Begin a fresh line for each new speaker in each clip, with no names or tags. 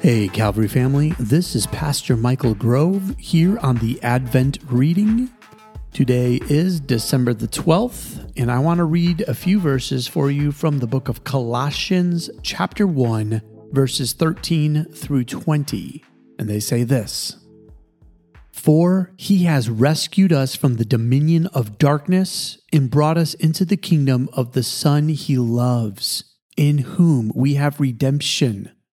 Hey, Calvary family, this is Pastor Michael Grove here on the Advent reading. Today is December the 12th, and I want to read a few verses for you from the book of Colossians, chapter 1, verses 13 through 20. And they say this For he has rescued us from the dominion of darkness and brought us into the kingdom of the Son he loves, in whom we have redemption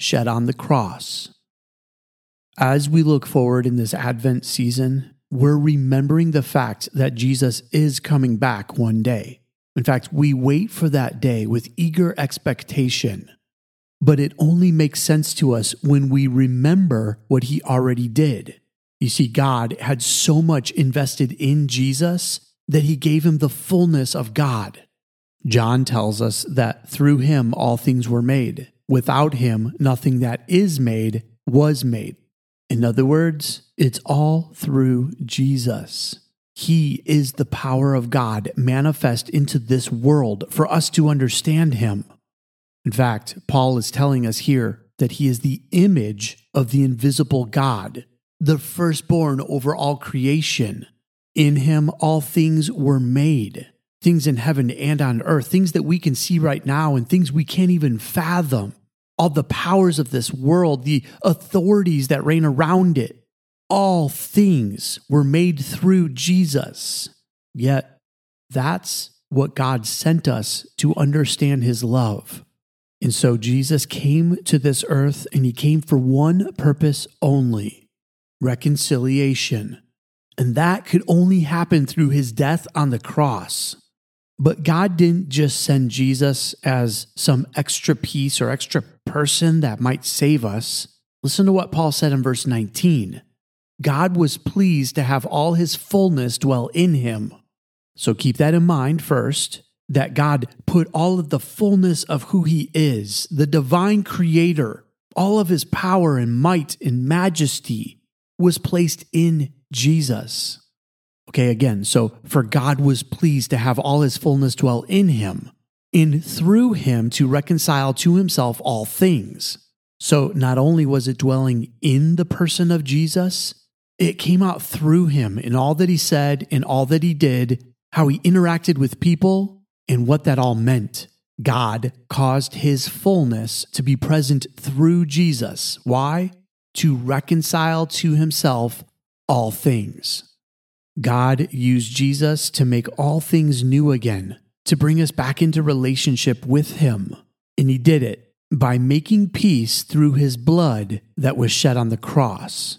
shed on the cross. As we look forward in this Advent season, we're remembering the fact that Jesus is coming back one day. In fact, we wait for that day with eager expectation. But it only makes sense to us when we remember what he already did. You see, God had so much invested in Jesus that he gave him the fullness of God. John tells us that through him all things were made. Without him, nothing that is made was made. In other words, it's all through Jesus. He is the power of God manifest into this world for us to understand him. In fact, Paul is telling us here that he is the image of the invisible God, the firstborn over all creation. In him, all things were made things in heaven and on earth, things that we can see right now and things we can't even fathom all the powers of this world, the authorities that reign around it. All things were made through Jesus. Yet, that's what God sent us to understand his love. And so Jesus came to this earth and he came for one purpose only reconciliation. And that could only happen through his death on the cross. But God didn't just send Jesus as some extra piece or extra person that might save us. Listen to what Paul said in verse 19 God was pleased to have all his fullness dwell in him. So keep that in mind first that God put all of the fullness of who he is, the divine creator, all of his power and might and majesty was placed in Jesus. Okay, again, so for God was pleased to have all his fullness dwell in him, in through him to reconcile to himself all things. So not only was it dwelling in the person of Jesus, it came out through him in all that he said, in all that he did, how he interacted with people, and what that all meant. God caused his fullness to be present through Jesus. Why? To reconcile to himself all things. God used Jesus to make all things new again, to bring us back into relationship with Him. And He did it by making peace through His blood that was shed on the cross.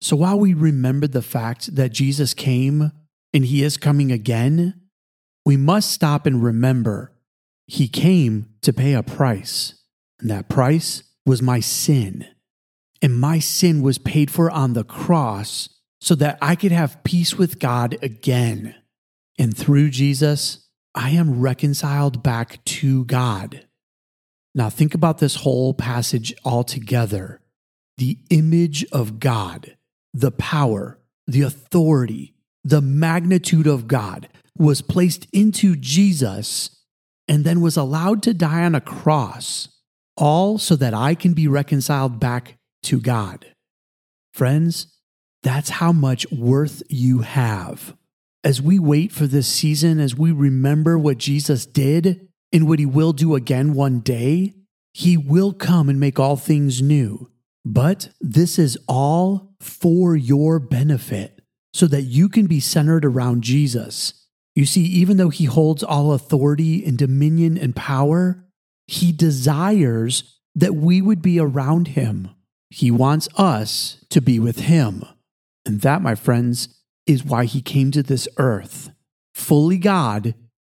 So while we remember the fact that Jesus came and He is coming again, we must stop and remember He came to pay a price. And that price was my sin. And my sin was paid for on the cross so that I could have peace with God again. And through Jesus, I am reconciled back to God. Now, think about this whole passage altogether. The image of God, the power, the authority, the magnitude of God was placed into Jesus and then was allowed to die on a cross, all so that I can be reconciled back to God. Friends, that's how much worth you have. As we wait for this season, as we remember what Jesus did and what he will do again one day, he will come and make all things new. But this is all for your benefit so that you can be centered around Jesus. You see, even though he holds all authority and dominion and power, he desires that we would be around him. He wants us to be with him. And that, my friends, is why he came to this earth, fully God,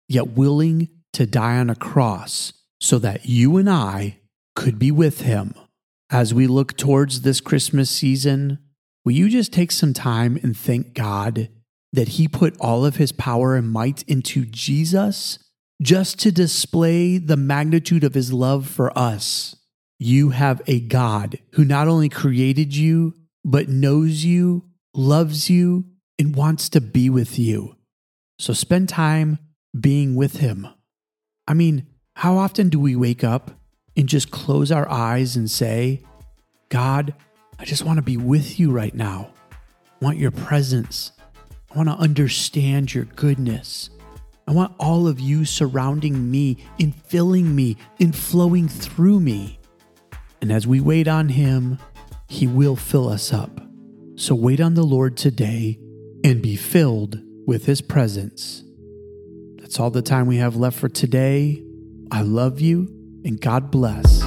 yet willing to die on a cross so that you and I could be with him. As we look towards this Christmas season, will you just take some time and thank God that he put all of his power and might into Jesus just to display the magnitude of his love for us? You have a God who not only created you, but knows you, loves you, and wants to be with you. So spend time being with him. I mean, how often do we wake up and just close our eyes and say, God, I just want to be with you right now. I want your presence. I want to understand your goodness. I want all of you surrounding me, and filling me, and flowing through me. And as we wait on Him, He will fill us up. So wait on the Lord today and be filled with His presence. That's all the time we have left for today. I love you and God bless.